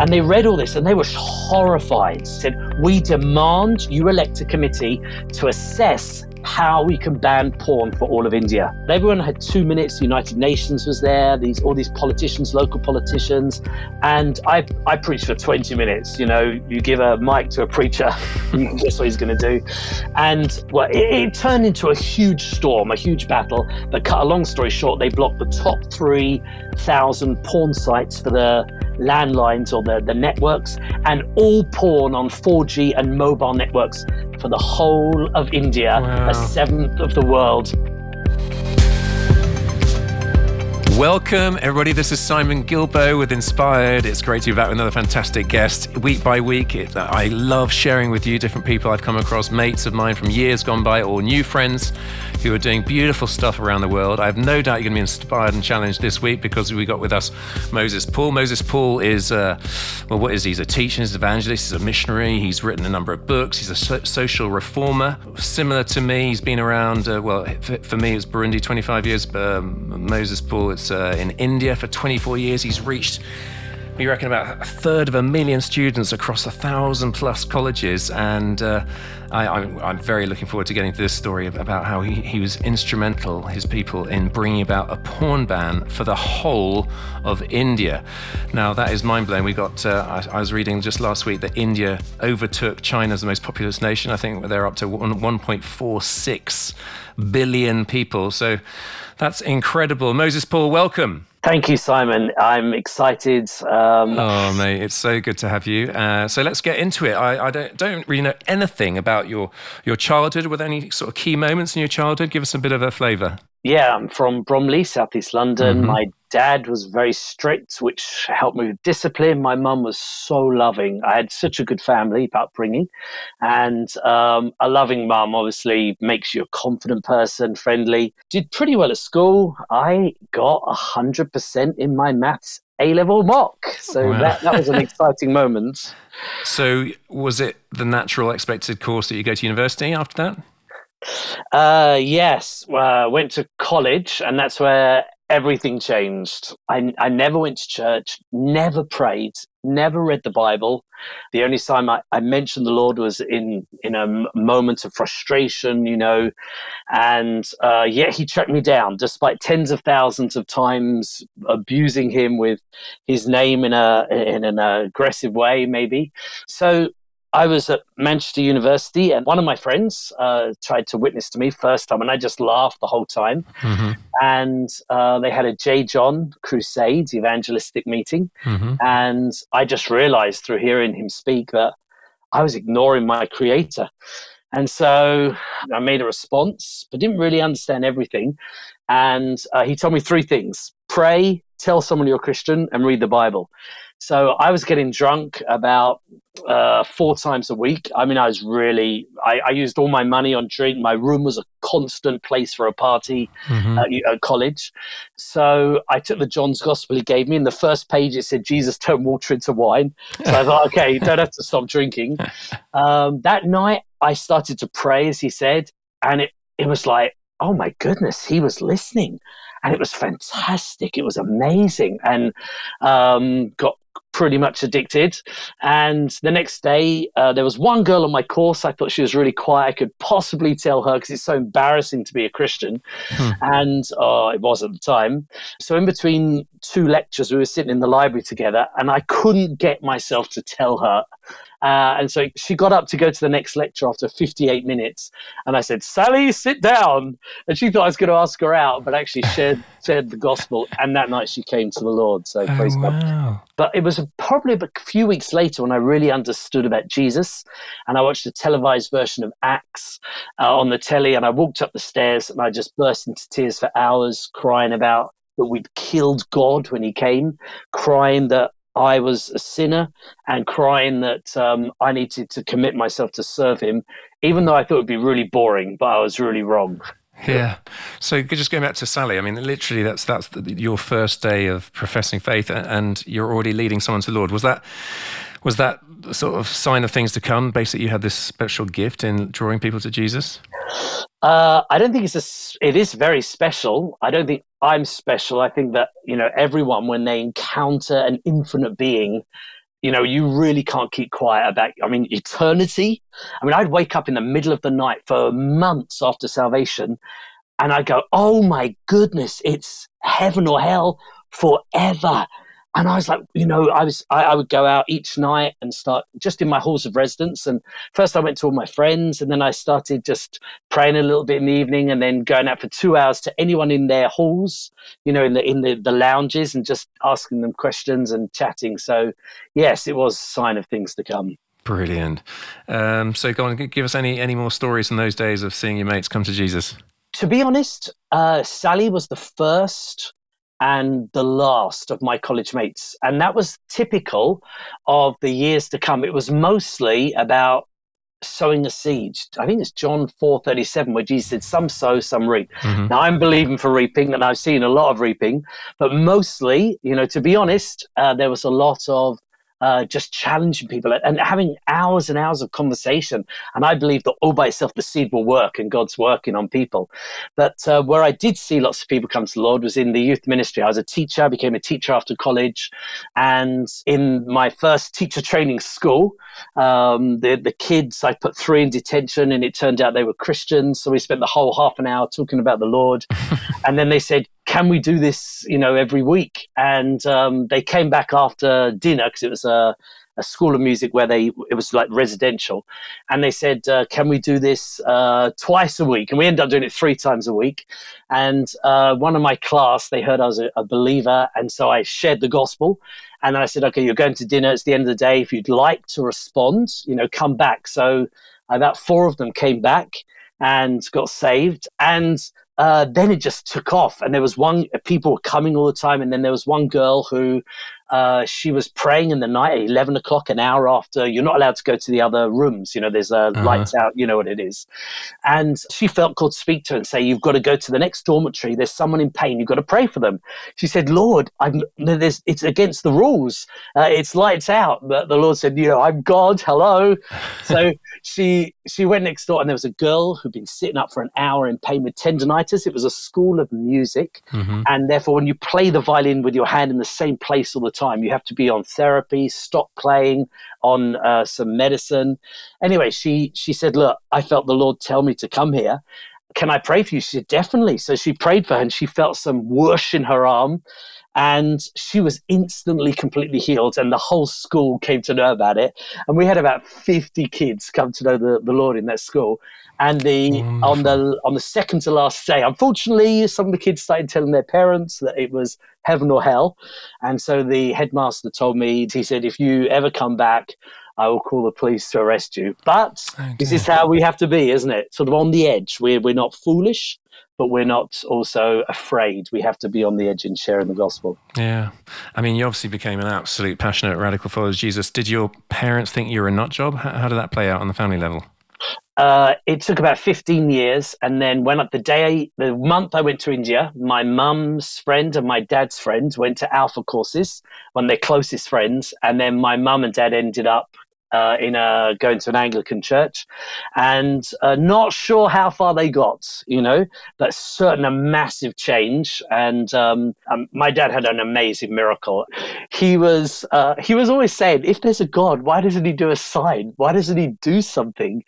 And they read all this and they were horrified. Said, We demand you elect a committee to assess how we can ban porn for all of India. Everyone had two minutes. The United Nations was there. These all these politicians, local politicians, and I I preached for 20 minutes. You know, you give a mic to a preacher, you can guess what he's going to do, and well, it, it turned into a huge storm, a huge battle. But cut a long story short, they blocked the top three thousand porn sites for the landlines or the, the networks and all porn on 4G and mobile networks for the whole of India, wow. A seventh of the world. Welcome, everybody. This is Simon Guillebaud with Inspired. It's great to be back with another fantastic guest. Week by week, it, I love sharing with you different people I've come across, mates of mine from years gone by, or new friends who are doing beautiful stuff around the world. I have no doubt you're going to be inspired and challenged this week because we got with us Moses Paul. Moses Paul is, uh, well, what is he? He's a teacher, he's an evangelist, he's a missionary, he's written a number of books, he's a so- social reformer. Similar to me, he's been around, uh, well, for, for, me, it's Burundi 25 years, um, Moses Paul, it's uh, in India for 24 years. He's reached, we reckon, about a third of a million students across a thousand plus colleges. And uh, I, am very looking forward to getting to this story about how he, he was instrumental, his people, in bringing about a porn ban for the whole of India. Now, that is mind blowing. We got, uh, I, I, was reading just last week that India overtook China as the most populous nation. I think they're up to 1.46 billion people. So that's incredible. Moses Paul, welcome. Thank you, Simon. I'm excited. Um, oh, mate, it's so good to have you. Uh, so let's get into it. I, I, don't, don't really know anything about your your childhood. Were there any sort of key moments in your childhood? Give us a bit of a flavour. Yeah, I'm from Bromley, southeast London. Mm-hmm. My dad was very strict, which helped me with discipline. My mum was so loving. I had such a good family upbringing, and um, a loving mum obviously makes you a confident person, friendly. Did pretty well at school. I got hundred percent in my maths A level mock, so wow. that that was an exciting moment. So, was it the natural expected course that you go to university after that? Uh, yes, uh, went to college, and that's where everything changed. I, I never went to church, never prayed, never read the Bible. The only time I, I mentioned the Lord was in in a moment of frustration, you know, and uh, yet He tracked me down, despite tens of thousands of times abusing Him with His name in a in an aggressive way, maybe. So I was at Manchester University, and one of my friends uh, tried to witness to me first time, and I just laughed the whole time. Mm-hmm. And uh, they had a J. John Crusade evangelistic meeting, mm-hmm. and I just realized through hearing him speak that I was ignoring my Creator. And so I made a response, but didn't really understand everything. And uh, he told me three things pray, tell someone you're a Christian, and read the Bible. So I was getting drunk about uh, four times a week. I mean, I was really, I, I, used all my money on drink. My room was a constant place for a party mm-hmm. at, at, college. So I took the John's Gospel he gave me. In the first page, it said, Jesus turned water into wine. So I thought, okay, don't have to stop drinking. Um, that night, I started to pray, as he said, and it, it was like, oh my goodness, he was listening and it was fantastic. It was amazing, and um, got pretty much addicted. And the next day, uh, there was one girl on my course. I thought she was really quiet. I could possibly tell her because it's so embarrassing to be a Christian. Hmm. And uh, it was at the time. So, in between two lectures, we were sitting in the library together, and I couldn't get myself to tell her uh, and so she got up to go to the next lecture after 58 minutes. And I said, Sally, sit down. And she thought I was going to ask her out, but actually shared, shared the gospel. And that night she came to the Lord. So oh, praise wow. God. But it was probably a few weeks later when I really understood about Jesus. And I watched a televised version of Acts uh, on the telly. And I walked up the stairs and I just burst into tears for hours, crying about that we'd killed God when he came, crying that I was a sinner and crying that um, I needed to commit myself to serve him, even though I thought it would be really boring, but I was really wrong. Yeah. So just going back to Sally, I mean, literally, that's that's the, your first day of professing faith, and you're already leading someone to the Lord. Was that was that sort of sign of things to come? Basically, you had this special gift in drawing people to Jesus. Uh, I don't think it's a. It is very special. I don't think I'm special. I think that you know everyone when they encounter an infinite being, you know, you really can't keep quiet about, I mean, eternity. I mean, I'd wake up in the middle of the night for months after salvation and I go, oh my goodness, it's heaven or hell forever. And I was like, you know, I was, I, I, would go out each night and start just in my halls of residence. And first I went to all my friends and then I started just praying a little bit in the evening and then going out for two hours to anyone in their halls, you know, in the, in the, the lounges and just asking them questions and chatting. So yes, it was a sign of things to come. Brilliant. Um, so go on, give us any, any more stories in those days of seeing your mates come to Jesus. To be honest, uh, Sally was the first and the last of my college mates. And that was typical of the years to come. It was mostly about sowing a seed. I think it's John 4:37 where Jesus said some sow some reap. Mm-hmm. Now I'm believing for reaping and I've seen a lot of reaping, but mostly, you know, to be honest, uh, there was a lot of uh, just challenging people and having hours and hours of conversation. And I believe that all by itself, the seed will work and God's working on people. But uh, where I did see lots of people come to the Lord was in the youth ministry. I was a teacher, I became a teacher after college. And in my first teacher training school, um, the, the kids, I put three in detention and it turned out they were Christians. So we spent the whole half an hour talking about the Lord. and then they said, can we do this, you know, every week? And um, they came back after dinner because it was a, a, school of music where they it was like residential, and they said, uh, "Can we do this uh, twice a week?" And we ended up doing it three times a week. And uh, one of my class, they heard I was a, a believer, and so I shared the gospel. And I said, "Okay, you're going to dinner. It's the end of the day. If you'd like to respond, you know, come back." So about four of them came back and got saved. And uh, then it just took off. And there was one, people were coming all the time. And then there was one girl who uh, she was praying in the night at 11 o'clock, an hour after. You're not allowed to go to the other rooms. You know, there's uh, uh-huh. lights out. You know what it is. And she felt called to speak to her and say, You've got to go to the next dormitory. There's someone in pain. You've got to pray for them. She said, Lord, I'm, it's against the rules. Uh, it's lights out. But the Lord said, You know, I'm God. Hello. so she she went next door, and there was a girl who'd been sitting up for an hour in pain with tendonitis. It was a school of music. Mm-hmm. And therefore, when you play the violin with your hand in the same place all the time, time. You have to be on therapy, stop playing, on uh, some medicine. Anyway, she she said, "Look, I felt the Lord tell me to come here. Can I pray for you?" She said, "Definitely." So she prayed for her, and she felt some whoosh in her arm, and she was instantly completely healed. And the whole school came to know about it. And we had about fifty kids come to know the, the Lord in that school. And the on the on the second to last day, unfortunately, some of the kids started telling their parents that it was heaven or hell. And so the headmaster told me, he said, if you ever come back, I will call the police to arrest you. But okay. this is how we have to be, isn't it? Sort of on the edge. We're we're not foolish, but we're not also afraid. We have to be on the edge and sharing the gospel. Yeah. I mean, you obviously became an absolute passionate radical follower of Jesus. Did your parents think you were a nut job? How, how did that play out on the family level? Uh, it took about 15 years. And then when the day, the month I went to India, my mum's friend and my dad's friend went to Alpha courses, one of their closest friends. And then my mum and dad ended up uh, in a going to an Anglican church, and uh, not sure how far they got, you know, but certain a massive change. And um, um, my dad had an amazing miracle. He was uh, he was always saying, if there's a God, why doesn't he do a sign? Why doesn't he do something?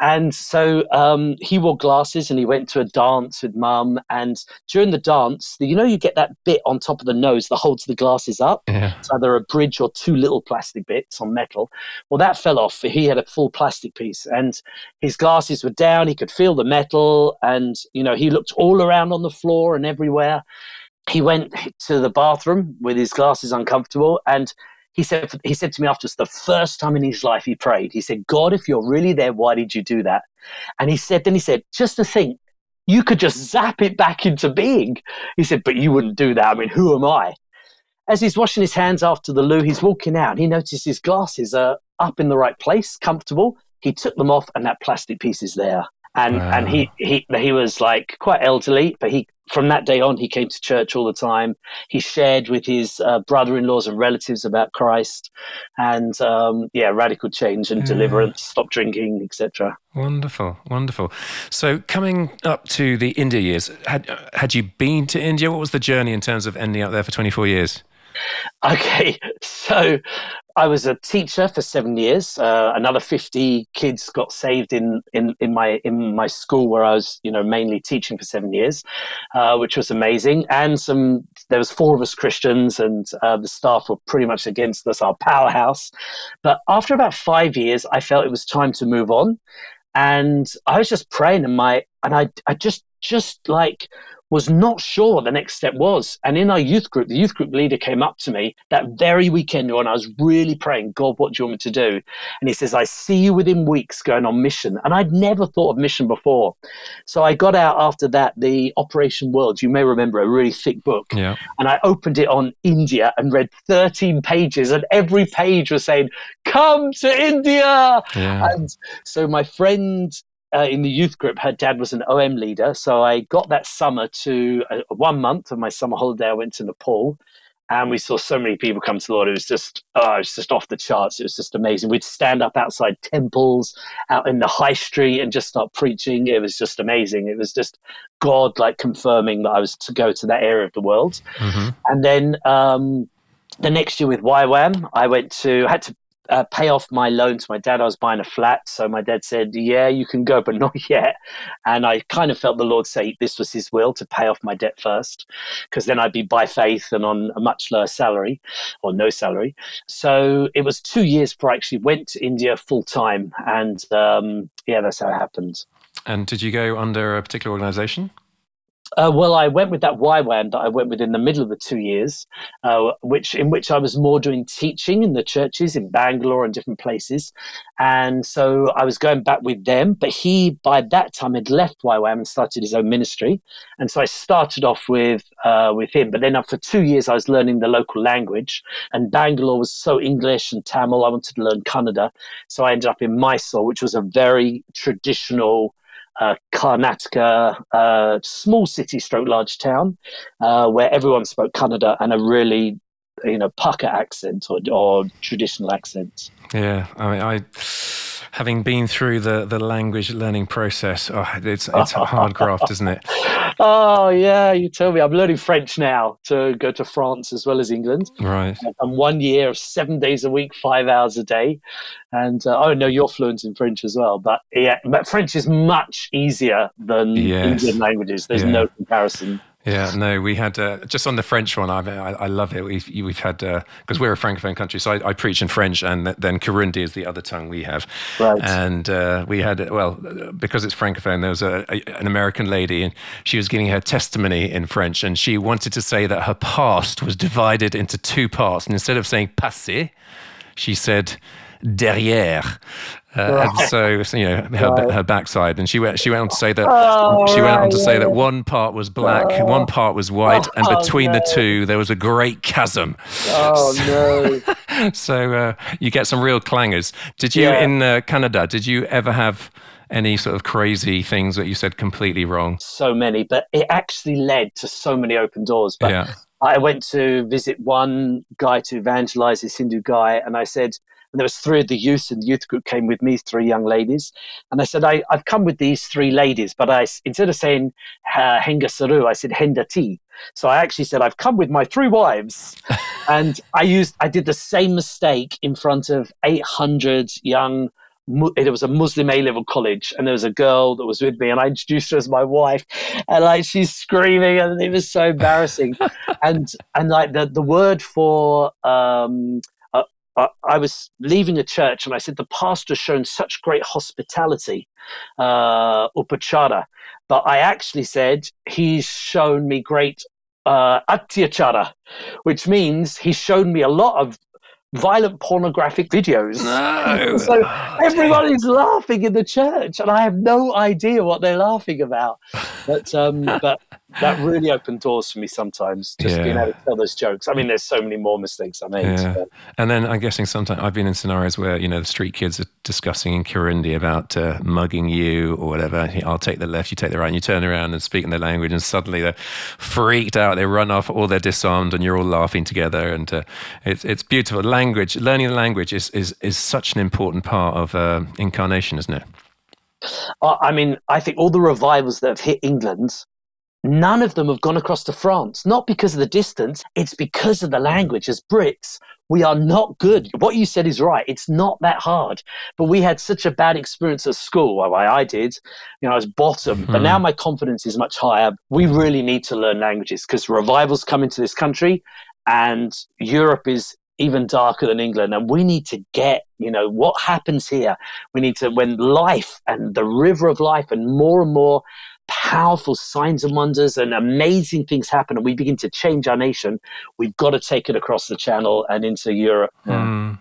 And so um, he wore glasses and he went to a dance with mum. And during the dance, you know, you get that bit on top of the nose that holds the glasses up. Yeah. It's either a bridge or two little plastic bits on metal. Well, that fell off. He had a full plastic piece, and his glasses were down. He could feel the metal, and you know he looked all around on the floor and everywhere. He went to the bathroom with his glasses uncomfortable, and he said he said to me after the first time in his life he prayed. He said, "God, if you're really there, why did you do that?" And he said, then he said, just to think, you could just zap it back into being. He said, but you wouldn't do that. I mean, who am I? As he's washing his hands after the loo, he's walking out. He notices his glasses are up in the right place, comfortable. He took them off, and that plastic piece is there. And wow. and he he he was like quite elderly, but he from that day on he came to church all the time. He shared with his uh, brother-in-laws and relatives about Christ, and um, yeah, radical change and yeah. deliverance, stop drinking, etc. Wonderful, wonderful. So coming up to the India years, had had you been to India? What was the journey in terms of ending up there for twenty four years? Okay, so I was a teacher for seven years. Uh, another fifty kids got saved in, in in my in my school where I was, you know, mainly teaching for seven years, uh, which was amazing. And some there was four of us Christians, and uh, the staff were pretty much against us, our powerhouse. But after about five years, I felt it was time to move on, and I was just praying, and my and I I just just like was not sure what the next step was. And in our youth group, the youth group leader came up to me that very weekend when I was really praying, God, what do you want me to do? And he says, I see you within weeks going on mission. And I'd never thought of mission before. So I got out after that, the Operation World, you may remember, a really thick book. Yeah. And I opened it on India and read 13 pages, and every page was saying, Come to India. Yeah. And so my friend uh, in the youth group, her dad was an OM leader. So I got that summer to uh, one month of my summer holiday. I went to Nepal and we saw so many people come to the Lord. It was just, oh, it was just off the charts. It was just amazing. We'd stand up outside temples out in the high street and just start preaching. It was just amazing. It was just God like confirming that I was to go to that area of the world. Mm-hmm. And then, um, the next year with YWAM, I went to I had to uh, pay off my loan to my dad. I was buying a flat, so my dad said, "Yeah, you can go, but not yet." And I kind of felt the Lord say this was His will to pay off my debt first, because then I'd be by faith and on a much lower salary, or no salary. So it was two years before I actually went to India full time, and um, yeah, that's how it happened. And did you go under a particular organization? Uh, well, I went with that YWAM that I went with in the middle of the two years, uh, which in which I was more doing teaching in the churches in Bangalore and different places, and so I was going back with them. But he, by that time, had left YWAM and started his own ministry, and so I started off with uh, with him. But then for two years, I was learning the local language, and Bangalore was so English and Tamil. I wanted to learn Kannada, so I ended up in Mysore, which was a very traditional uh, Karnataka, uh, small city stroke large town, uh, where everyone spoke Kannada and a really, you know, pucker accent or, or traditional accent. Yeah, I mean, I having been through the, the language learning process, oh, it's it's a hard graft, isn't it? Oh yeah, you tell me. I'm learning French now to go to France as well as England. Right. And one year, of seven days a week, five hours a day, and uh, oh no, you're fluent in French as well. But yeah, but French is much easier than Yes. Indian languages. There's Yeah. no comparison. Yeah, no, we had uh, just on the French one. I, I, I love it. We've, we've had because we're a francophone country, so I, I preach in French, and then Kirundi is the other tongue we have. Right. And uh, we had well, because it's francophone. There was a, a, an American lady, and she was giving her testimony in French, and she wanted to say that her past was divided into two parts, and instead of saying passé, she said derrière. Uh, and so, so, you know her, Right. her backside, and she went. She went on to say that Oh, she went on right, to say that one part was black, one part was white, and Oh, between the two there was a great chasm. Oh no. So uh, you get some real clangers. Did you Yeah. in uh, Kannada? Did you ever have any sort of crazy things that you said completely wrong? so many, but it actually led to so many open doors. But yeah, I went to visit one guy to evangelize this Hindu guy, and I said, and there was three of the youth and the youth group came with me, three young ladies, and I said, I, I've come with these three ladies, but I instead of saying uh, Henga Saru, I said Henda Ti. So I actually said, I've come with my three wives, and I used, I did the same mistake in front of 800 young. It was a Muslim A level college, and there was a girl that was with me, and I introduced her as my wife, and like she's screaming, and it was so embarrassing and and like the the word for um I was leaving a church and I said the pastor's shown such great hospitality, uh, upachara, but I actually said he's shown me great uh, atyachara, which means he's shown me a lot of violent pornographic videos. no. So Oh, Everybody's laughing in the church, and I have no idea what they're laughing about. But um, but that really opened doors for me sometimes, just being able to tell those jokes. I mean, there's so many more mistakes I made. Yeah. but- And then I'm guessing sometimes I've been in scenarios where you know the street kids are discussing in Kirundi about uh, mugging you or whatever. I'll take the left, you take the right, and you turn around and speak in their language, and suddenly they're freaked out. They run off, or they're disarmed, and you're all laughing together. And uh, it's it's beautiful. Language, learning the language is is is such an important part of uh, incarnation, isn't it? I I mean, I think all the revivals that have hit England none of them have gone across to France, not because of the distance, it's because of the language. As Brits, we are not good. What you said is right. It's not that hard. But we had such a bad experience at school. Well, I did. You know, I was bottom. Mm-hmm. But now my confidence is much higher. We really need to learn languages because revivals come into this country and Europe is even darker than England. And we need to get, you know, what happens here. We need to, when life and the river of life and more and more powerful signs and wonders and amazing things happen and we begin to change our nation, we've got to take it across the channel and into Europe. Mm.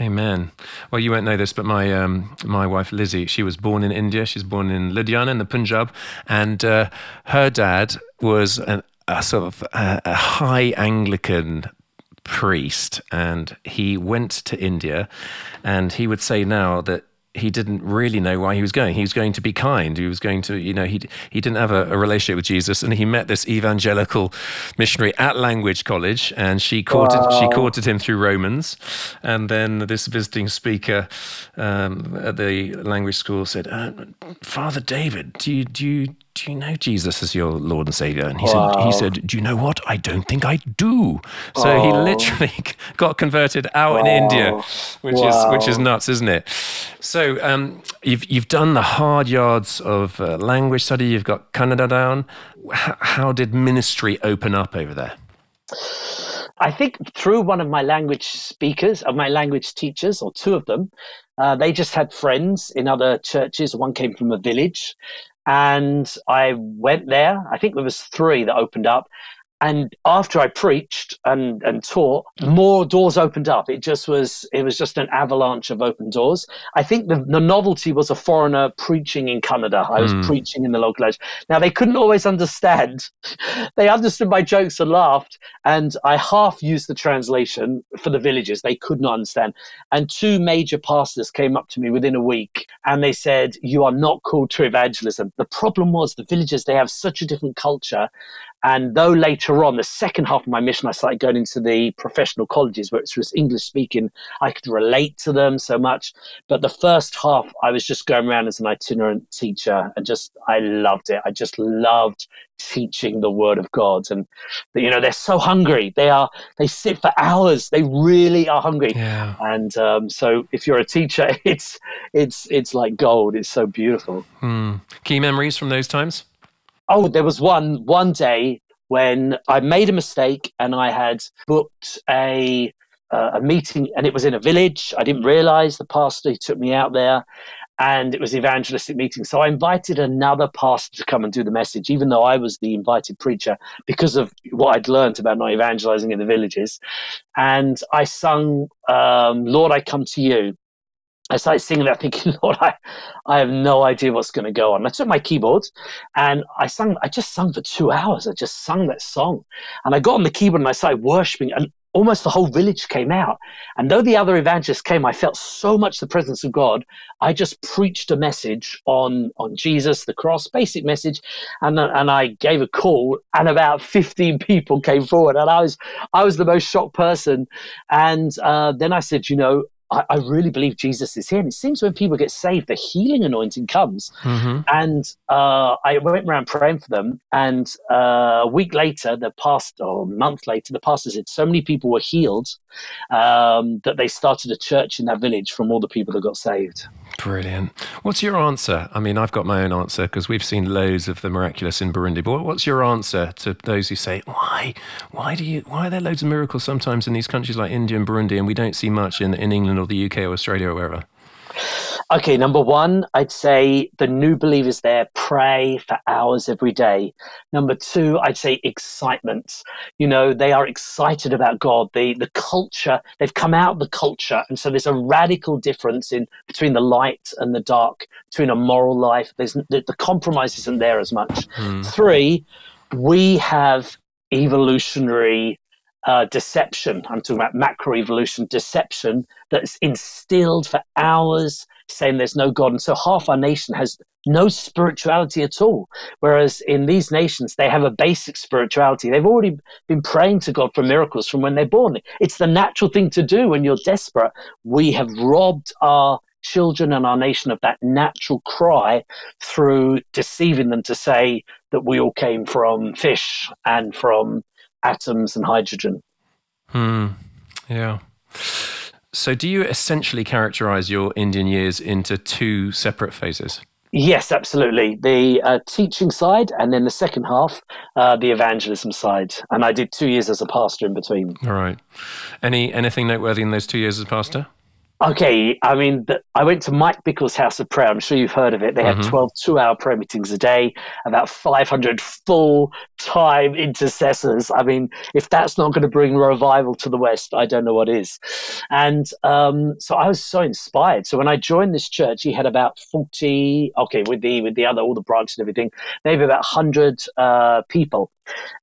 Amen. Well, you won't know this, but my um, my wife Lizzie, she was born in India. She's born in Ludhiana in the Punjab, and uh, her dad was an, a sort of a, a high Anglican priest, and he went to India, and he would say now that he didn't really know why he was going. He was going to be kind. He was going to, you know, he he didn't have a, a relationship with Jesus, and he met this evangelical missionary at Language College, and she courted wow. she courted him through Romans, and then this visiting speaker um, at the language school said, uh, "Father David, do you do you do you know Jesus as your Lord and Savior? And he wow. said, he said, do you know what? I don't think I do. So oh. he literally got converted out oh. in India, which wow. is which is nuts, isn't it? So um, you've you've done the hard yards of uh, language study. You've got Kannada down. H- how did ministry open up over there? I think through one of my language speakers, of my language teachers, or two of them, uh, they just had friends in other churches. One came from a village, and I went there. I think there was three that opened up. And after I preached and, and taught, more doors opened up. It just was, it was just an avalanche of open doors. I think the, the novelty was a foreigner preaching in Kannada. I was mm. preaching in the local language. Now they couldn't always understand. they understood my jokes and laughed. And I half used the translation for the villages. They could not understand. And two major pastors came up to me within a week and they said, you are not called to evangelism. The problem was the villagers, they have such a different culture and though later on, the second half of my mission, I started going into the professional colleges where it was English speaking, I could relate to them so much. But the first half, I was just going around as an itinerant teacher and just, I loved it. I just loved teaching the word of God. And, you know, they're so hungry. They are, they sit for hours. They really are hungry. Yeah. And um, so if you're a teacher, it's, it's, it's like gold. It's so beautiful. Hmm. Key memories from those times? Oh, there was one one day when I made a mistake and I had booked a uh, a meeting and it was in a village. I didn't realize the pastor took me out there and it was evangelistic meeting. So I invited another pastor to come and do the message, even though I was the invited preacher because of what I'd learned about not evangelizing in the villages. And I sung, um, Lord, I come to you. I started singing that thinking, Lord, I, I have no idea what's going to go on. I took my keyboard and I sang, I just sung for two hours. I just sung that song. And I got on the keyboard and I started worshiping and almost the whole village came out. And though the other evangelists came, I felt so much the presence of God. I just preached a message on, on Jesus, the cross, basic message. And, and I gave a call and about 15 people came forward and I was, I was the most shocked person. And uh, then I said, you know, I, I, really believe Jesus is here. And it seems when people get saved, the healing anointing comes. Mm-hmm. And uh, I went around praying for them. And uh, a week later, the pastor, or a month later, the pastor said so many people were healed um, that they started a church in that village from all the people that got saved. Brilliant. What's your answer? I mean, I've got my own answer because we've seen loads of the miraculous in Burundi. But what's your answer to those who say, "Why? Why do you? Why are there loads of miracles sometimes in these countries like India and Burundi, and we don't see much in in England or the UK or Australia or wherever?" Okay, number one, I'd say the new believers there pray for hours every day. Number two, I'd say excitement. You know, they are excited about God. The the culture, they've come out of the culture. And so there's a radical difference in between the light and the dark, between a moral life. There's the, the compromise isn't there as much. Mm. Three, we have evolutionary uh, deception. I'm talking about macroevolution deception that's instilled for hours saying there's no God. And so half our nation has no spirituality at all. Whereas in these nations, they have a basic spirituality. They've already been praying to God for miracles from when they're born. It's the natural thing to do when you're desperate. We have robbed our children and our nation of that natural cry through deceiving them to say that we all came from fish and from atoms and hydrogen. Hmm. Yeah. So, do you essentially characterize your Indian years into two separate phases? Yes, absolutely. The uh, teaching side, and then the second half, uh, the evangelism side. And I did two years as a pastor in between. All right. Any anything noteworthy in those two years as pastor? Okay, I mean, the, I went to Mike Bickle's House of Prayer. I'm sure you've heard of it. They mm-hmm. have 12 two hour prayer meetings a day, about 500 full time intercessors. I mean, if that's not going to bring revival to the West, I don't know what is. And um, so I was so inspired. So when I joined this church, he had about 40, okay, with the, with the other, all the branches and everything, maybe about 100 uh, people.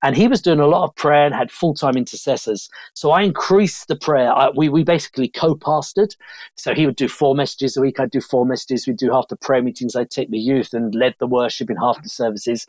And he was doing a lot of prayer and had full time intercessors. So I increased the prayer. I, we, we basically co pastored. So he would do four messages a week. I'd do four messages. We'd do half the prayer meetings. I'd take the youth and led the worship in half the services.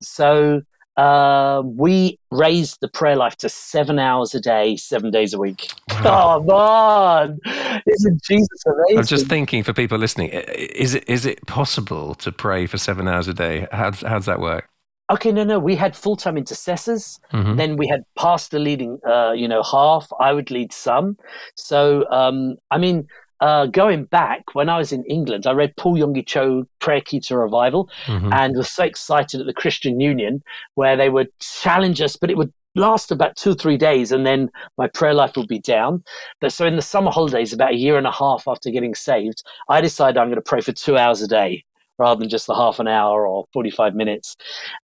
So uh, we raised the prayer life to seven hours a day, seven days a week. Wow. Come on, isn't Jesus amazing? I'm just thinking for people listening, is it is it possible to pray for seven hours a day? How, how does that work? Okay, no, no. We had full time intercessors. Mm-hmm. Then we had pastor leading, uh, you know, half. I would lead some. So, um, I mean, uh, going back when I was in England, I read Paul Yonggi Cho Prayer Key to Revival, mm-hmm. and was so excited at the Christian Union where they would challenge us, but it would last about two or three days and then my prayer life would be down but so in the summer holidays about a year and a half after getting saved i decided i'm going to pray for two hours a day rather than just the half an hour or 45 minutes.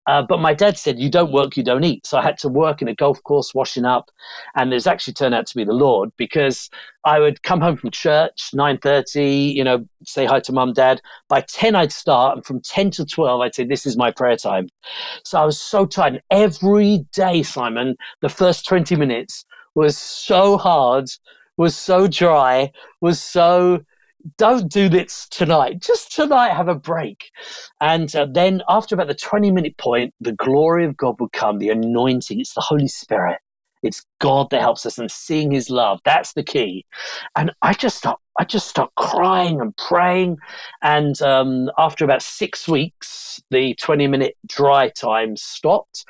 Uh, but my dad said, You don't work, you don't eat. So I had to work in a golf course, washing up. And there's actually turned out to be the Lord because I would come home from church, 9.30, you know, say hi to mum, dad. By 10, I'd start. And from 10 to 12, I'd say, This is my prayer time. So I was so tired. And every day, Simon, the first 20 minutes was so hard, was so dry, was so don't do this tonight. Just tonight, have a break. And uh, then, after about the 20 minute point, the glory of God would come, the anointing. It's the Holy Spirit. It's God that helps us and seeing his love. That's the key. And I just start, I just start crying and praying. And um, after about six weeks, the 20 minute dry time stopped.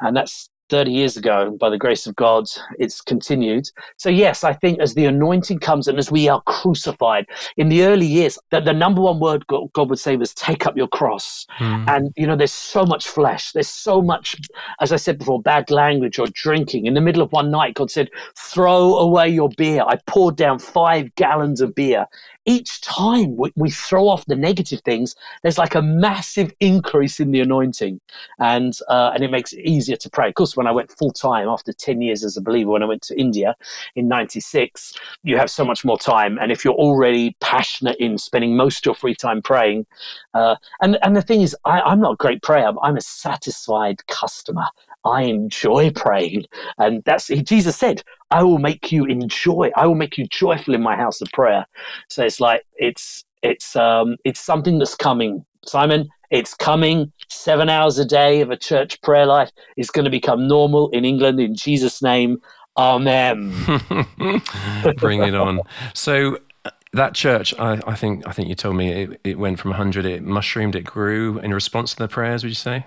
And that's 30 years ago, by the grace of God, it's continued. So, yes, I think as the anointing comes and as we are crucified, in the early years, that the number one word God would say was take up your cross. Mm. And, you know, there's so much flesh. There's so much, as I said before, bad language or drinking. In the middle of one night, God said, throw away your beer. I poured down five gallons of beer each time we, we, throw off the negative things, there's like a massive increase in the anointing, and uh, and it makes it easier to pray. Of course, when I went full time after ten years as a believer, when I went to India in '96, you have so much more time, and if you're already passionate in spending most of your free time praying, uh, and and the thing is, I, I'm not a great prayer. I'm a satisfied customer. I enjoy praying. And that's, Jesus said, I will make you enjoy, I will make you joyful in my house of prayer. So it's like, it's, it's, um, it's something that's coming. Simon, it's coming. Seven hours a day of a church prayer life is going to become normal in England in Jesus' name. Amen. Bring it on. So, uh, that church, I, I, think, I think you told me it, it went from 100, it mushroomed, it grew in response to the prayers. Would you say?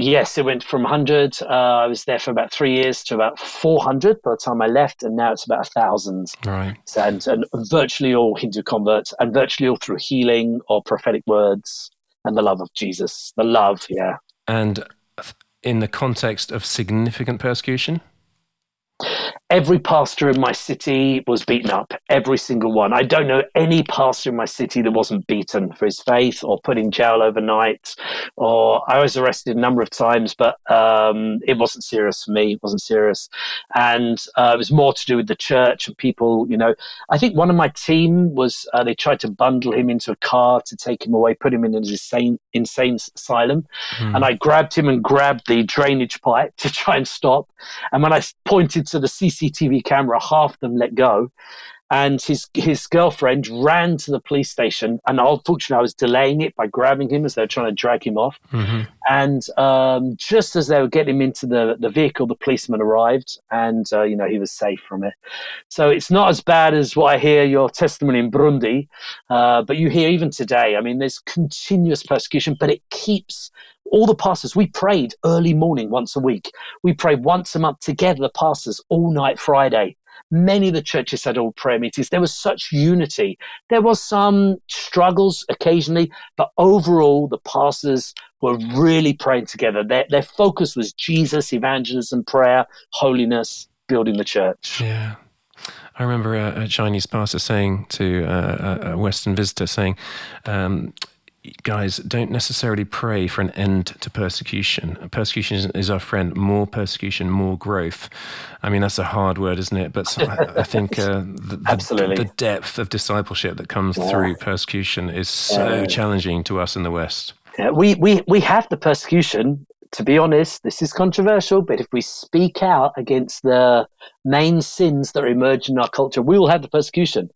Yes, it went from 100. Uh, I was there for about three years to about 400 by the time I left, and now it's about a 1,000. Right. And, and virtually all Hindu converts, and virtually all through healing or prophetic words and the love of Jesus. The love, yeah. And in the context of significant persecution? Every pastor in my city was beaten up. Every single one. I don't know any pastor in my city that wasn't beaten for his faith or put in jail overnight. Or I was arrested a number of times, but um, it wasn't serious for me. It wasn't serious, and uh, it was more to do with the church and people. You know, I think one of my team was uh, they tried to bundle him into a car to take him away, put him in an insane insane asylum, mm. and I grabbed him and grabbed the drainage pipe to try and stop. And when I pointed to the CCTV camera, half them let go. and his his girlfriend ran to the police station. And unfortunately, I was delaying it by grabbing him as they were trying to drag him off. Mm-hmm. And um, just as they were getting him into the, the vehicle, the policeman arrived, and uh, you know he was safe from it. So it's not as bad as what I hear your testimony in Burundi, uh, but you hear even today. I mean, there's continuous persecution, but it keeps all the pastors, we prayed early morning once a week. We prayed once a month together, the pastors, all night Friday. Many of the churches had all prayer meetings. There was such unity. There was some struggles occasionally, but overall, the pastors were really praying together. Their, their focus was Jesus, evangelism, prayer, holiness, building the church. Yeah. I remember a, a Chinese pastor saying to uh, a Western visitor, saying, um, guys, don't necessarily pray for an end to persecution. Persecution is our friend. More persecution, more growth. I mean, that's a hard word, isn't it? But I, think uh, the, Absolutely. The, the, depth of discipleship that comes yeah. through persecution is so yeah. challenging to us in the West. Yeah, we, we, we have the persecution to be honest, this is controversial, but if we speak out against the main sins that emerging in our culture, we will have the persecution.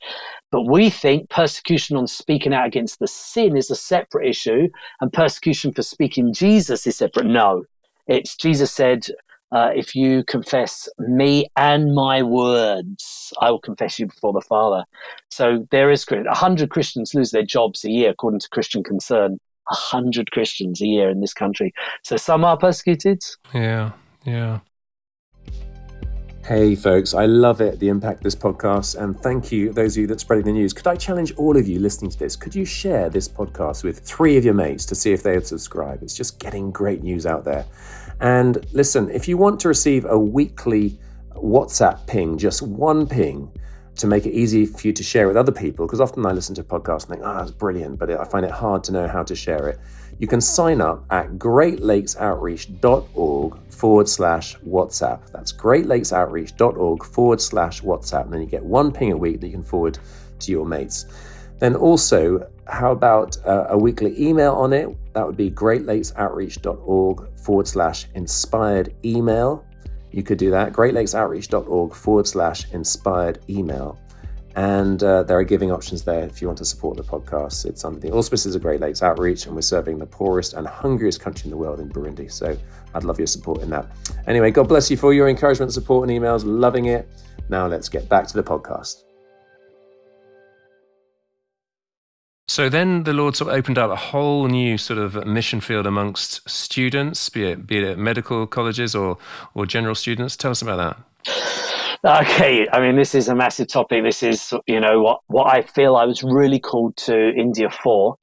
But we think persecution on speaking out against the sin is a separate issue, and persecution for speaking Jesus is separate. No, it's Jesus said, uh, if you confess me and my words, I will confess you before the Father. So there is a hundred Christians lose their jobs a year, according to Christian Concern. 100 Christians a year in this country. So some are persecuted. Yeah, yeah. Hey folks, I love it, the impact of this podcast, and thank you, those of you that spreading the news. Could I challenge all of you listening to this? Could you share this podcast with three of your mates to see if they would subscribe? It's just getting great news out there. And listen, if you want to receive a weekly WhatsApp ping, just one ping, to make it easy for you to share with other people, because often I listen to podcasts and think, oh, that's brilliant, but I find it hard to know how to share it. You can sign up at greatlakesoutreach.org forward slash WhatsApp. That's greatlakesoutreach.org forward slash WhatsApp. And then you get one ping a week that you can forward to your mates. Then also, how about uh, a weekly email on it? That would be greatlakesoutreach.org forward slash inspired email. You could do that. GreatLakesOutreach.org forward slash inspired email. And uh, there are giving options there if you want to support the podcast. It's under the auspices of Great Lakes Outreach, and we're serving the poorest and hungriest country in the world in Burundi. So I'd love your support in that. Anyway, God bless you for your encouragement, support, and emails. Loving it. Now let's get back to the podcast. So then the Lord sort of opened up a whole new sort of mission field amongst students, be it be it medical colleges or or general students. Tell us about that. Okay, I mean this is a massive topic. This is you know what what I feel I was really called to India for,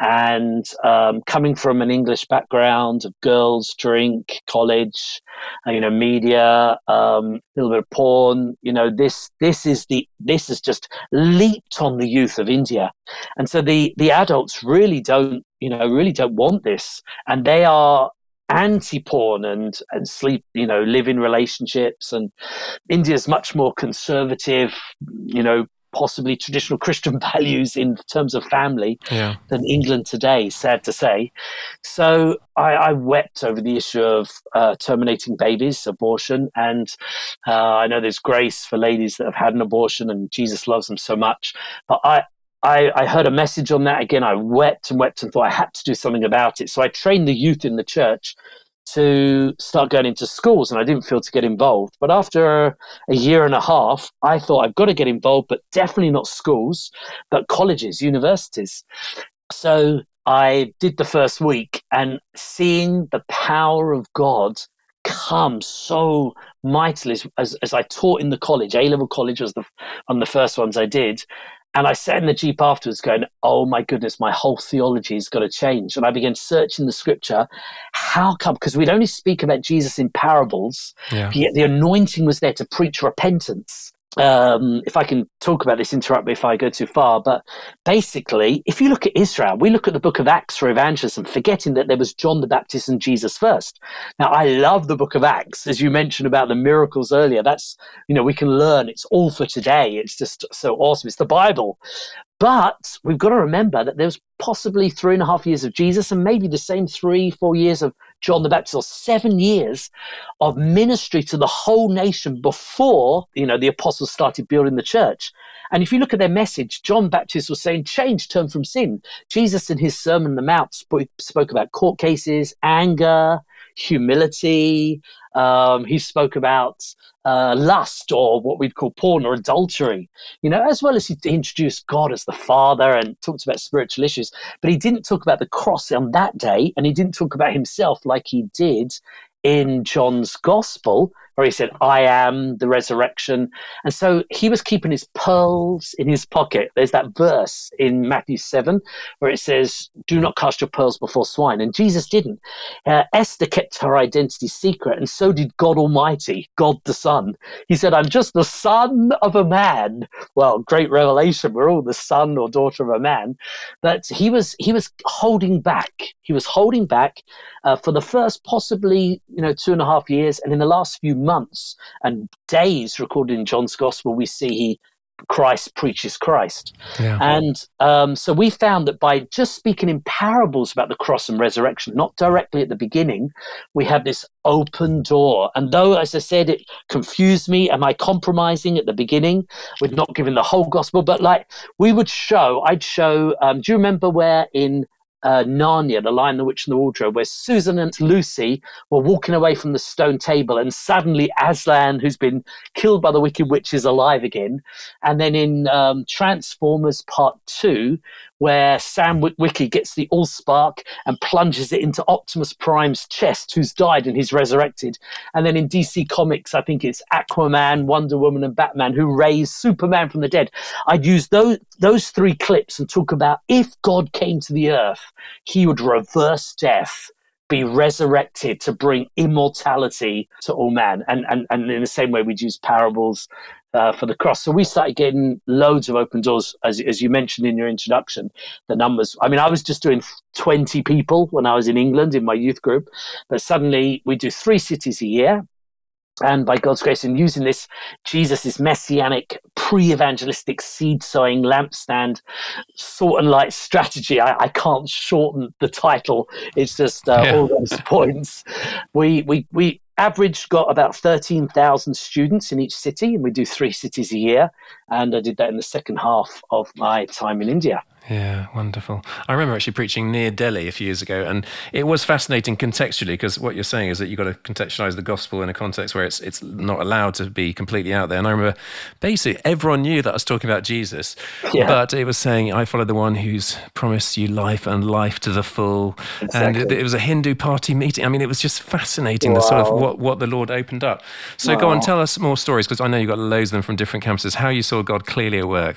and um, coming from an English background of girls, drink, college, uh, you know, media, um, a little bit of porn, you know, this this is the this has just leaped on the youth of India, and so the the adults really don't, you know, really don't want this, and they are anti-porn and and sleep you know live in relationships. And india's much more conservative you know possibly traditional Christian values in terms of family yeah. than England today, sad to say. So I, I wept over the issue of uh, terminating babies, abortion, and uh, I know there's grace for ladies that have had an abortion and Jesus loves them so much. But I, I, I, heard a message on that again. I wept and wept and thought I had to do something about it. So I trained the youth in the church to start going into schools and I didn't feel to get involved. But after a year and a half, I thought I've got to get involved, but definitely not schools, but colleges, universities. So I did the first week and seeing the power of God come so mightily as, as, I taught in the college, A level college was the, of the first ones I did. And I sat in the Jeep afterwards going, oh my goodness, my whole theology has got to change. And I began searching the scripture. How come? Because we'd only speak about Jesus in parables, yeah. yet the anointing was there to preach repentance um, if I can talk about this, interrupt me if I go too far. But basically, if you look at Israel, we look at the book of Acts for evangelism, forgetting that there was John the Baptist and Jesus first. Now, I love the book of Acts, as you mentioned about the miracles earlier. That's, you know, we can learn. It's all for today. It's just so awesome. It's the Bible. But we've got to remember that there's possibly three and a half years of Jesus and maybe the same three, four years of John the Baptist, seven years of ministry to the whole nation before, you know, the apostles started building the church. And if you look at their message, John Baptist was saying, change, turn from sin. Jesus in his Sermon on the Mount spoke about court cases, anger, humility. Um, he spoke about uh, lust or what we'd call porn or adultery, you know, as well as he introduced God as the Father and talked about spiritual issues. But he didn't talk about the cross on that day, and he didn't talk about himself like he did in John's Gospel, where he said, I am the resurrection. And so he was keeping his pearls in his pocket. There's that verse in Matthew 7 where it says, Do not cast your pearls before swine. And Jesus didn't. Uh, Esther kept her identity secret, and so did God Almighty, God the Son. He said, I'm just the son of a man. Well, great revelation. We're all the son or daughter of a man. But he was he was holding back. He was holding back uh, for the first possibly you know two and a half years, and in the last few months months and days recorded in John's Gospel, we see he Christ preaches Christ. Yeah. And um, so we found that by just speaking in parables about the cross and resurrection, not directly at the beginning, we have this open door. And though, as I said, it confused me, am I compromising at the beginning with not giving the whole gospel? But like we would show, I'd show, um, do you remember where in uh, Narnia, The Lion, the Witch, and the Wardrobe, where Susan and Lucy were walking away from the stone table, and suddenly Aslan, who's been killed by the Wicked Witch, is alive again. And then in um, Transformers Part 2, where Sam Witwicky gets the Allspark and plunges it into Optimus Prime's chest, who's died and he's resurrected. And then in DC Comics, I think it's Aquaman, Wonder Woman, and Batman who raise Superman from the dead. I'd use those those three clips and talk about if God came to the earth, he would reverse death be resurrected to bring immortality to all men. And, and, and in the same way, we'd use parables uh, for the cross. So we started getting loads of open doors, as, as you mentioned in your introduction. The numbers, I mean, I was just doing 20 people when I was in England in my youth group, but suddenly we do three cities a year. And by God's grace, in using this Jesus' messianic pre evangelistic seed sowing lampstand sort and light strategy, I, I, can't shorten the title. It's just uh, yeah. all those points. We, we, we, average got about 13,000 students in each city, and we do three cities a year. And I did that in the second half of my time in India. Yeah, wonderful. I remember actually preaching near Delhi a few years ago, and it was fascinating contextually because what you're saying is that you've got to contextualize the gospel in a context where it's it's not allowed to be completely out there. And I remember basically everyone knew that I was talking about Jesus, yeah. but it was saying, "I follow the one who's promised you life and life to the full." Exactly. And it, it, was a Hindu party meeting. I mean, it was just fascinating wow. the sort of what what the Lord opened up. So wow. go on, tell us more stories because I know you've got loads of them from different campuses. How you saw God clearly at work.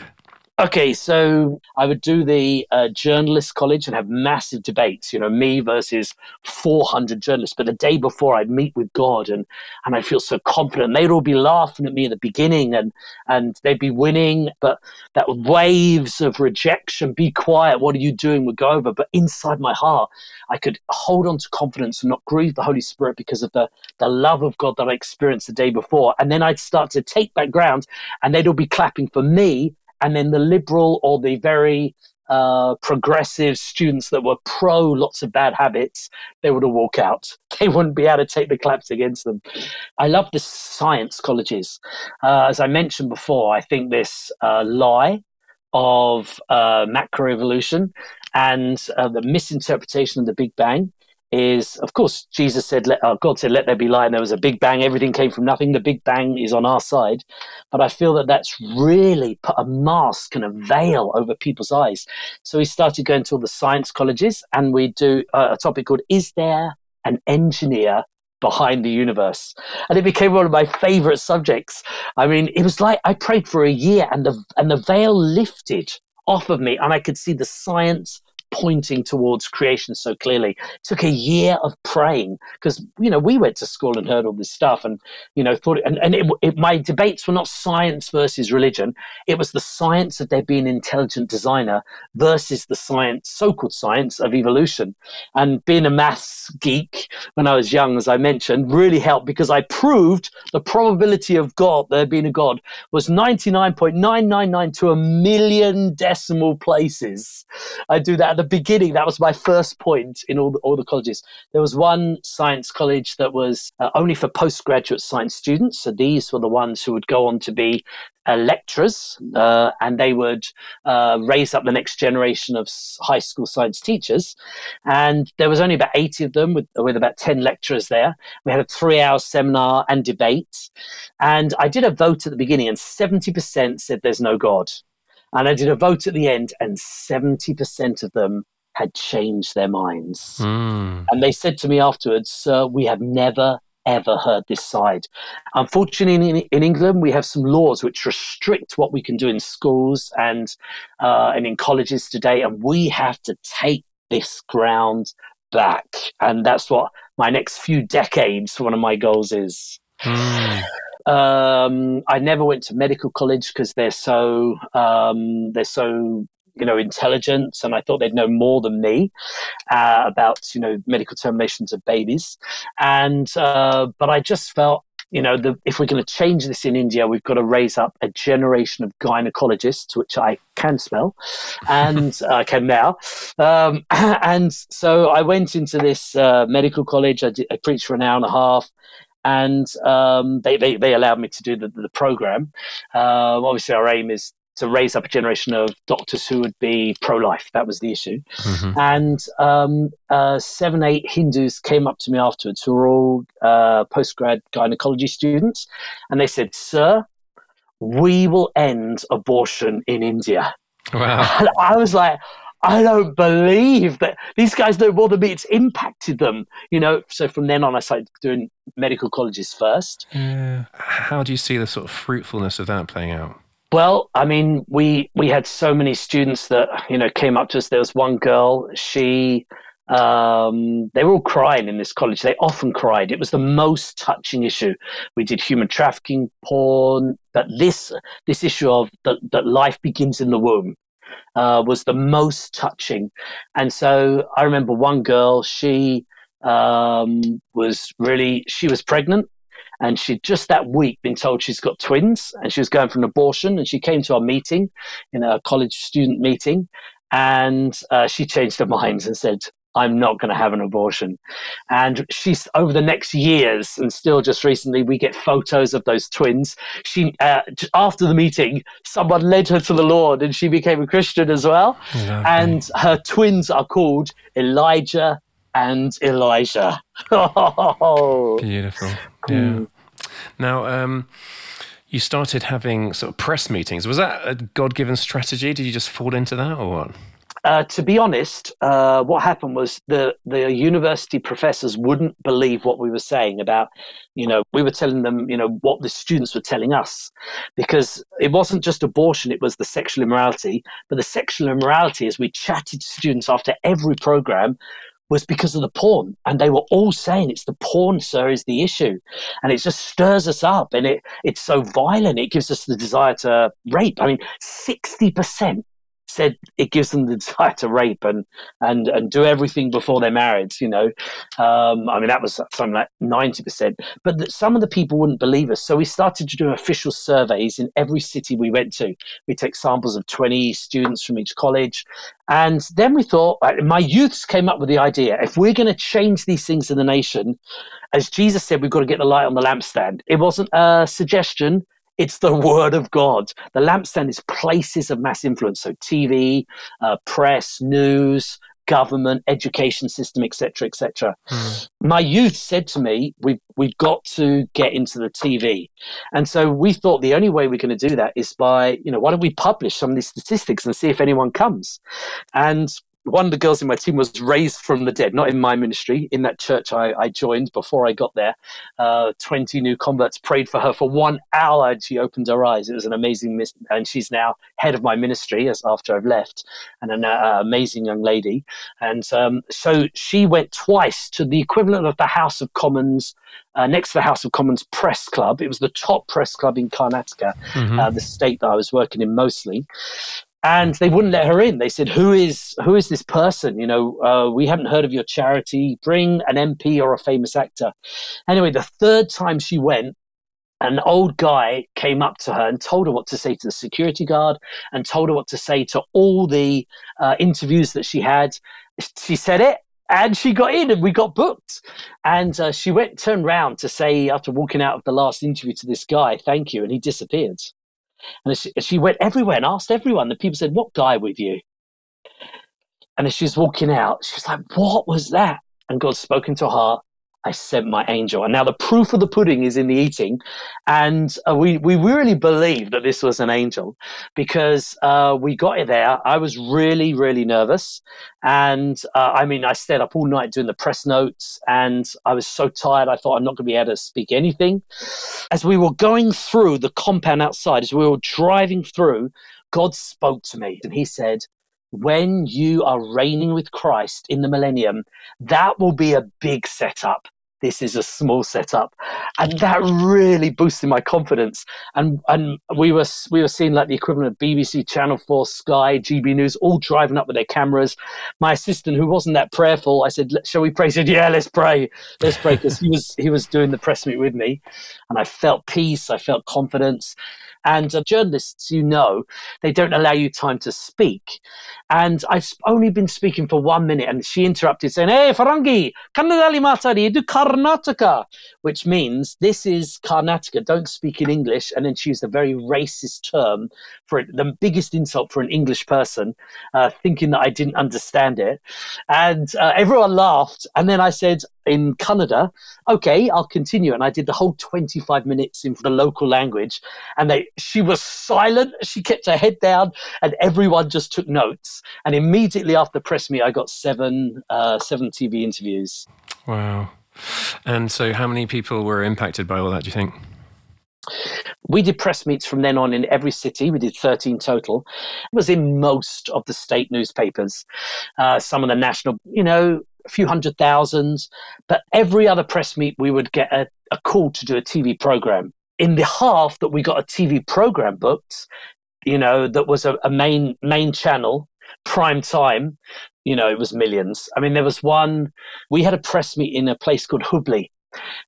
Okay, so I would do the uh, journalist college and have massive debates, you know, me versus 400 journalists. But the day before, I'd meet with God and, and I feel so confident. They'd all be laughing at me at the beginning and, and they'd be winning. But that waves of rejection, be quiet, what are you doing, would go over. But inside my heart, I could hold on to confidence and not grieve the Holy Spirit because of the, the love of God that I experienced the day before. And then I'd start to take back ground and they'd all be clapping for me and then the liberal or the very uh, progressive students that were pro lots of bad habits, they would all walk out. They wouldn't be able to take the claps against them. I love the science colleges. Uh, as I mentioned before, I think this uh, lie of uh, macroevolution and uh, the misinterpretation of the Big Bang is, of course, Jesus said, let, uh, God said, let there be light, and there was a big bang. Everything came from nothing. The big bang is on our side. But I feel that that's really put a mask and a veil over people's eyes. So we started going to all the science colleges, and we do uh, a topic called Is There an Engineer behind the universe. And it became one of my favorite subjects. I mean, it was like I prayed for a year and the and the veil lifted off of me and I could see the science pointing towards creation so clearly. It took a year of praying because you know we went to school and heard all this stuff and you know thought and and it, it, my debates were not science versus religion. It was the science of there being an intelligent designer versus the science, so-called science of evolution. And being a maths geek when I was young, as I mentioned, really helped because I proved the probability of God there being a God was ninety nine point nine nine nine to a million decimal places. I do that at the beginning, that was my first point in all the, all the colleges. There was one science college that was uh, only for postgraduate science students. So these were the ones who would go on to be uh, lecturers, uh, and they would uh, raise up the next generation of high school science teachers. And there was only about 80 of them, with, with about 10 lecturers there. We had a three-hour seminar and debate, and I did a vote at the beginning, and 70% said there's no God. And I did a vote at the end, and 70% of them had changed their minds. Mm. And they said to me afterwards, Sir, we have never ever heard this side. Unfortunately, in, in, England, we have some laws which restrict what we can do in schools and uh, and in colleges today, and we have to take this ground back. And that's what my next few decades, one of my goals is. Mm. Um, I never went to medical college because they're so um, they're so you know, intelligence, and I thought they'd know more than me uh, about, you know, medical terminations of babies. And uh, but I just felt, you know, the, if we're going to change this in India, we've got to raise up a generation of gynecologists, which I can smell, and I uh, can now. Um, and so I went into this uh, medical college. I, did, I preached for an hour and a half and um, they, they, they allowed me to do the, the program. Uh, obviously, our aim is to raise up a generation of doctors who would be pro-life. That was the issue. Mm-hmm. And um, uh, seven, eight Hindus came up to me afterwards, who were all uh, postgrad gynecology students, and they said, "Sir, we will end abortion in India." Wow. And I was like. I don't believe that these guys know more than me. It's impacted them, you know. So from then on, I started doing medical colleges first. Yeah. How do you see the sort of fruitfulness of that playing out? Well, I mean, we we had so many students that you know came up to us. There was one girl. She um, they were all crying in this college. They often cried. It was the most touching issue. We did human trafficking, porn, but this this issue of that that life begins in the womb uh, was the most touching. And so I remember one girl. She um, was really she was pregnant and she'd just that week been told she's got twins and she was going for an abortion and she came to our meeting in a college student meeting and uh, she changed her mind and said I'm not going to have an abortion. And she's over the next years, and still just recently, we get photos of those twins. She, uh, after the meeting, someone led her to the Lord, and she became a Christian as well. And her twins are called Elijah and Elijah. Beautiful. Yeah. Now, um, you started having sort of press meetings. Was that a God given strategy? Did you just fall into that or what? Uh, to be honest, uh, what happened was the the university professors wouldn't believe what we were saying about, you know, we were telling them, you know, what the students were telling us, because it wasn't just abortion; it was the sexual immorality. But the sexual immorality, as we chatted to students after every program, was because of the porn. And they were all saying it's the porn, sir, is the issue. And it just stirs us up and it, it's so violent. It gives us the desire to rape. I mean, 60% said it gives them the desire to rape and and and do everything before they're married. You know, um, I mean that was something like ninety percent. But the, some of the people wouldn't believe us, so we started to do official surveys in every city we went to. We take samples of twenty students from each college, and then we thought my youths came up with the idea: if we're going to change these things in the nation, as Jesus said, we've got to get the light on the lampstand. It wasn't a suggestion. It's the word of God. The lampstand is places of mass influence. So TV, uh, press, news, government, education system, etc., etc. Mm. My youth said to me, "We've we've got to get into the TV," and so we thought the only way we're going to do that is by, you know, why don't we publish some of these statistics and see if anyone comes? And one of the girls in my team was raised from the dead, not in my ministry, in that church I, I joined before I got there. Uh, 20 new converts prayed for her for one hour and she opened her eyes. It was an amazing, mis- and she's now head of my ministry as after I've left, and an uh, amazing young lady. And um, so she went twice to the equivalent of the House of Commons uh, next to the House of Commons Press Club. It was the top press club in Karnataka, mm-hmm. uh, the state that I was working in mostly and they wouldn't let her in. They said, "Who is who is this person? You know, uh, we haven't heard of your charity. Bring an MP or a famous actor." Anyway, the third time she went, an old guy came up to her and told her what to say to the security guard and told her what to say to all the uh, interviews that she had. She said it and she got in and we got booked. And uh, she went, turned round to say, after walking out of the last interview to this guy, thank you. And he disappeared. And she, she went everywhere and asked everyone. The people said, What guy with you? And as she was walking out, she was like, What was that? And God spoke into her heart I sent my angel. And now the proof of the pudding is in the eating. And uh, we, we really believe that this was an angel because uh, we got it there. I was really, really nervous. And uh, I mean, I stayed up all night doing the press notes and I was so tired. I thought I'm not going to be able to speak anything. As we were going through the compound outside, as we were driving through, God spoke to me and he said, when you are reigning with Christ in the millennium, that will be a big setup this is a small setup. And that really boosted my confidence. And and we were we were seeing like the equivalent of bbc channel 4 sky gb news all driving up with their cameras. My assistant who wasn't that prayerful i said shall we pray? He said yeah let's pray. Let's pray because he was he was doing the press meet with me. And i felt peace i felt confidence. And uh, journalists, you know, they don't allow you time to speak. And I've only been speaking for one minute, and she interrupted, saying, Hey, Farangi, kannadali matari, do Karnataka, which means this is Karnataka, don't speak in English. And then she used a very racist term for it, the biggest insult for an English person, uh, thinking that I didn't understand it. And uh, everyone laughed. And then I said, in Kannada, okay, I'll continue. And I did the whole 25 minutes in the local language. And they, she was silent. She kept her head down and everyone just took notes. And immediately after press Me, I got seven, uh, seven TV interviews. Wow. And so how many people were impacted by all that, do you think? We did press meets from then on in every city. We did 13 total. It was in most of the state newspapers, uh, some of the national, you know, a few hundred thousand. But every other press meet, we would get a, a call to do a TV program. In the half that we got a TV program booked, you know, that was a, a main main channel, prime time, you know, it was millions. I mean, there was one. We had a press meet in a place called Hubli,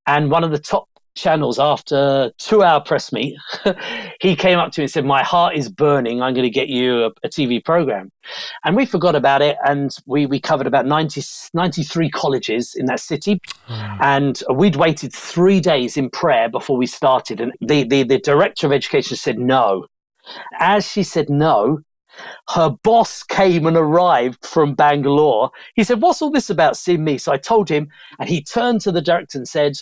and one of the top channels after two hour press meet he came up to me and said my heart is burning i'm going to get you a, a, tv program and we forgot about it and we, we covered about 90, 93 colleges in that city mm. and we'd waited three days in prayer before we started and the, the, the director of education said no as she said no her boss came and arrived from Bangalore. He said, What's all this about seeing me? So I told him, and he turned to the director and said,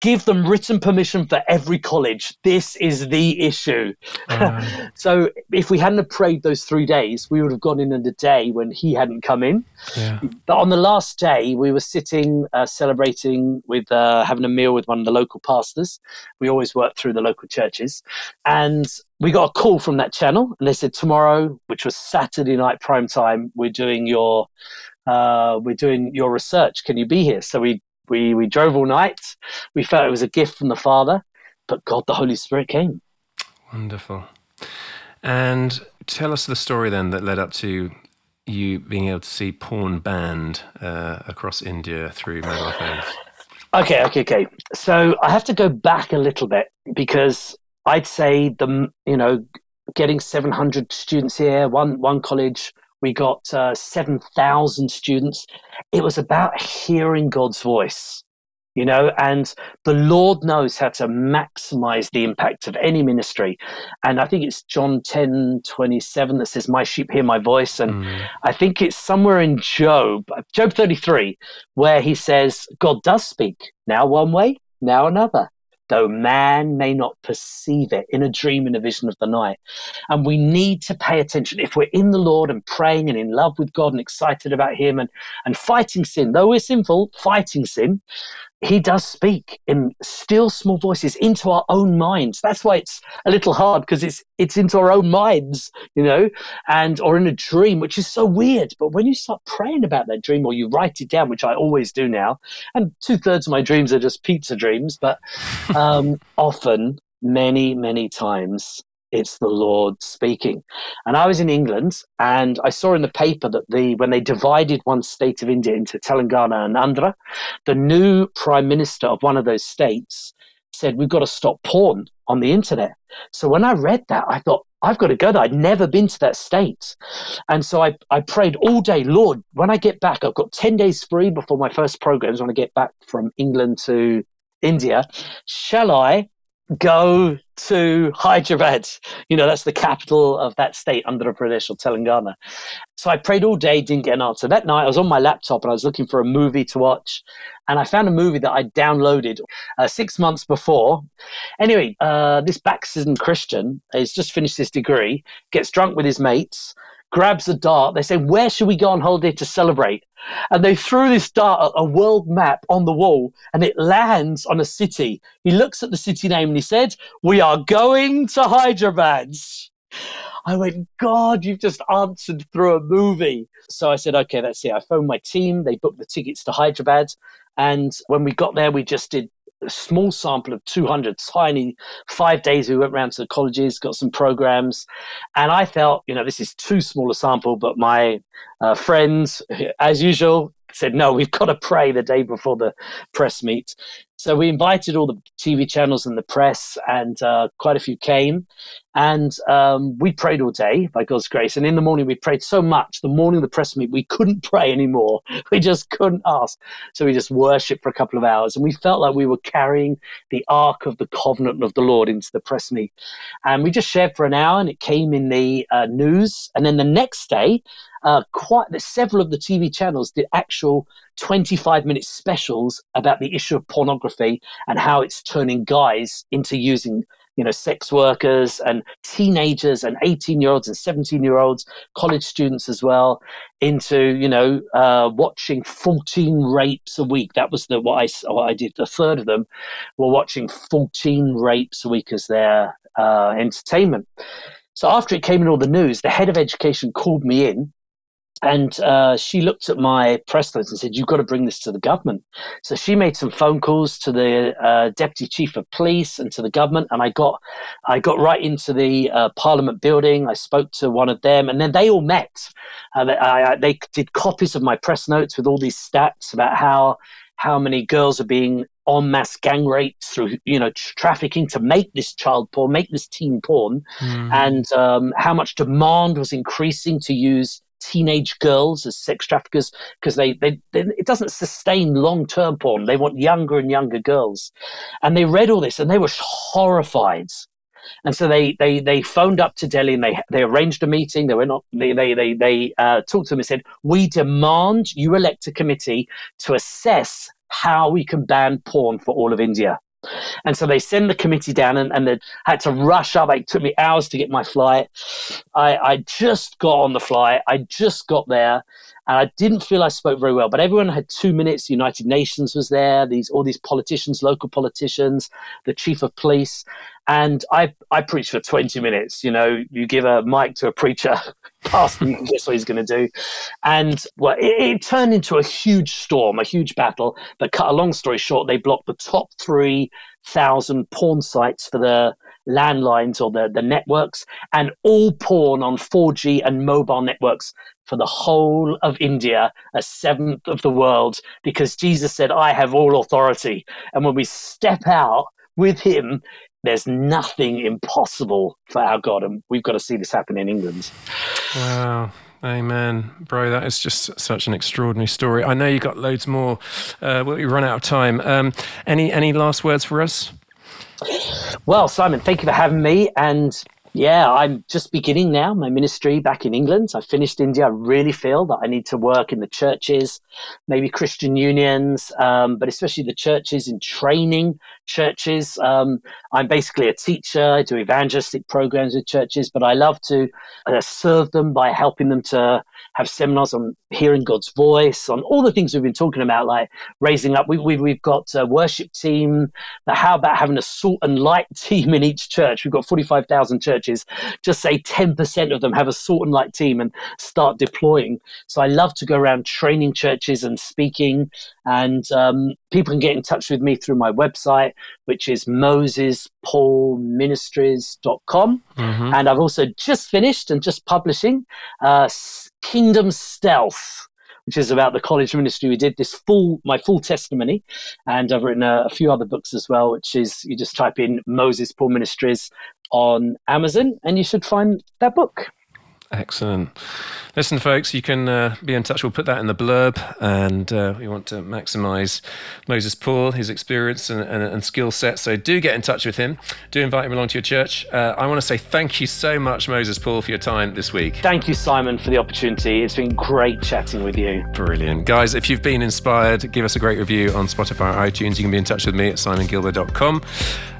give them written permission for every college. This is the issue. Uh, so if we hadn't prayed those three days, we would have gone in on the day when he hadn't come in. Yeah. But on the last day, we were sitting uh, celebrating with uh, having a meal with one of the local pastors. We always work through the local churches, and we got a call from that channel, and they said tomorrow, which was Saturday night prime time, we're doing your uh, we're doing your research. Can you be here? So we we we drove all night. We felt it was a gift from the Father, but God, the Holy Spirit came. Wonderful. And tell us the story then that led up to you being able to see porn banned uh, across India through mobile phones. Okay, okay, okay. So I have to go back a little bit because I'd say the you know getting 700 students here, one one college we got uh, 7,000 students. It was about hearing God's voice, you know, and the Lord knows how to maximize the impact of any ministry. And I think it's John 10 27 that says, My sheep hear my voice. And mm. I think it's somewhere in Job, Job 33, where he says, God does speak now one way, now another though man may not perceive it in a dream, in a vision of the night. And we need to pay attention. If we're in the Lord and praying and in love with God and excited about Him and, and fighting sin, though we're sinful, fighting sin, he does speak in still small voices into our own minds. That's why it's a little hard because it's it's into our own minds, you know, and or in a dream, which is so weird. But when you start praying about that dream or you write it down, which I always do now, and two thirds of my dreams are just pizza dreams, but um, often, many, many times, it's the Lord speaking. And I was in England and I saw in the paper that the when they divided one state of India into Telangana and Andhra, the new prime minister of one of those states said, We've got to stop porn on the internet. So when I read that, I thought, I've got to go there. I'd never been to that state. And so I, I prayed all day, Lord, when I get back, I've got 10 days free before my first programs when I get back from England to India. Shall I go to Hyderabad. You know, that's the capital of that state, Andhra Pradesh or Telangana. So I prayed all day, didn't get an answer. That night, I was on my laptop and I was looking for a movie to watch. And I found a movie that I downloaded uh, six months before. Anyway, uh, this backslidden Christian has just finished his degree, gets drunk with his mates, grabs a dart. They say, Where should we go on holiday to celebrate? And they threw this dart, at a world map, on the wall, and it lands on a city. He looks at the city name and he said, We are going to Hyderabad. I went, God, you've just answered through a movie. So I said, okay, that's it. I phoned my team. They booked the tickets to Hyderabad. And when we got there, we just did small sample of 200 tiny five days we went around to the colleges got some programs. And i felt you know this is too small a sample but my uh, friends as usual said no we've got to pray the day before the press meet so we invited all the TV channels and the press, and uh, quite a few came. And um, we prayed all day by God's grace. And in the morning, we prayed so much. The morning of the press meet, we couldn't pray anymore. We just couldn't ask. So we just worshiped for a couple of hours. And we felt like we were carrying the ark of the covenant of the Lord into the press meet. And we just shared for an hour, and it came in the uh, news. And then the next day, uh, quite several of the TV channels did actual 25 minute specials about the issue of pornography and how it's turning guys into using you know sex workers and teenagers and 18 year olds and 17 year olds college students as well into you know uh, watching 14 rapes a week. That was the what I, what I did. A third of them were watching 14 rapes a week as their uh, entertainment. So after it came in all the news the head of education called me in and uh, she looked at my press notes and said, You've got to bring this to the government. So she made some phone calls to the uh, deputy chief of police and to the government. And I got, I got right into the uh, parliament building. I spoke to one of them, and then they all met. Uh, they, I, they did copies of my press notes with all these stats about how how many girls are being on mass gang raped through you know trafficking to make this child porn, make this teen porn, mm. and um, how much demand was increasing to use teenage girls as sex traffickers because they, they, they, it doesn't sustain long term porn. They want younger and younger girls, and they read all this and they were horrified. And so they, they, they phoned up to Delhi and they, they arranged a meeting. They were not they, they, they, they uh, talked to them and said, we demand you elect a committee to assess how we can ban porn for all of India. And so they send the committee down and, and they had to rush up. It took me hours to get my flight. I, I just got on the flight. I just got there and I didn't feel I spoke very well. But everyone had two minutes. The United Nations was there. These all these politicians, local politicians, the chief of police, and I I preached for twenty minutes. You know, you give a mic to a preacher, you can guess what he's going to do, and well, it, it, turned into a huge storm, a huge battle. But cut a long story short, they blocked the top three thousand porn sites for the landlines or the, the networks and all porn on 4G and mobile networks for the whole of India, a seventh of the world, because Jesus said, I have all authority. And when we step out with him, there's nothing impossible for our God. And we've got to see this happen in England. Wow. Amen, bro. That is just such an extraordinary story. I know you got loads more. Uh, we run out of time. Um, any any last words for us? Well, Simon, thank you for having me. And yeah, I'm just beginning now my ministry back in England. I finished India. I really feel that I need to work in the churches, maybe Christian unions, um, but especially the churches in training churches. Um, I'm basically a teacher. I do evangelistic programs with churches, but I love to uh, serve them by helping them to have seminars on hearing God's voice, on all the things we've been talking about, like raising up. We, we, we've got a worship team. But how about having a salt and light team in each church? We've got 45,000 churches. Just say 10% of them have a salt and light team and start deploying. So I love to go around training churches and speaking. And um, people can get in touch with me through my website, which is mosespaulministries.com. Mm-hmm. And I've also just finished and just publishing uh, Kingdom Stealth, which is about the college ministry we did. This full, my full testimony, and I've written a, a few other books as well, which is you just type in Moses Paul Ministries on Amazon, and you should find that book. Excellent. Listen, folks, you can uh, be in touch. We'll put that in the blurb, and uh, we want to maximize Moses Paul, his experience and, and, and, skill set. So do get in touch with him. Do invite him along to your church. Uh, I want to say thank you so much, Moses Paul, for your time this week. Thank you, Simon, for the opportunity. It's been great chatting with you. Brilliant. Guys, if you've been inspired, give us a great review on Spotify or iTunes. You can be in touch with me at simonguillebaud.com.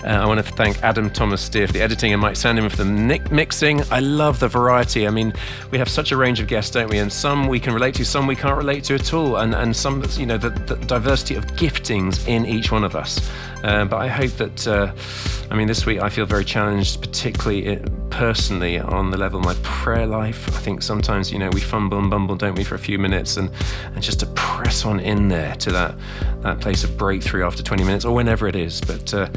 Uh, I want to thank Adam Thomas Steer for the editing and Mike Sandin for the mixing. I love the variety. I mean, we have such a range of guests, don't we? And some we can relate to, some we can't relate to at all. And, and some, you know, the, the diversity of giftings in each one of us. Uh, but I hope that, uh, I mean, this week I feel very challenged, particularly uh, personally on the level of my prayer life. I think sometimes, you know, we fumble and bumble, don't we, for a few minutes, and, and just to press on in there to that, that place of breakthrough after 20 minutes or whenever it is. But uh,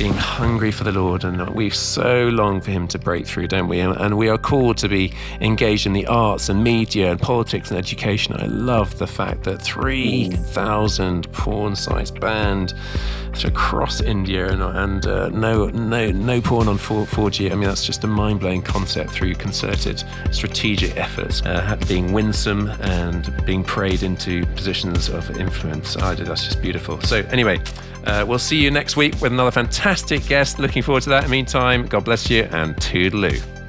being hungry for the Lord, and we so long for Him to break through, don't we? And we are called to be engaged in the arts and media and politics and education. I love the fact that 3,000 porn sites banned across India and, and uh, no, no, no porn on 4, 4G. I mean, that's just a mind blowing concept through concerted strategic efforts, uh, being winsome and being prayed into positions of influence. I did, that's just beautiful. So, anyway, uh, we'll see you next week with another fantastic guest. Looking forward to that. In the meantime, God bless you and toodaloo.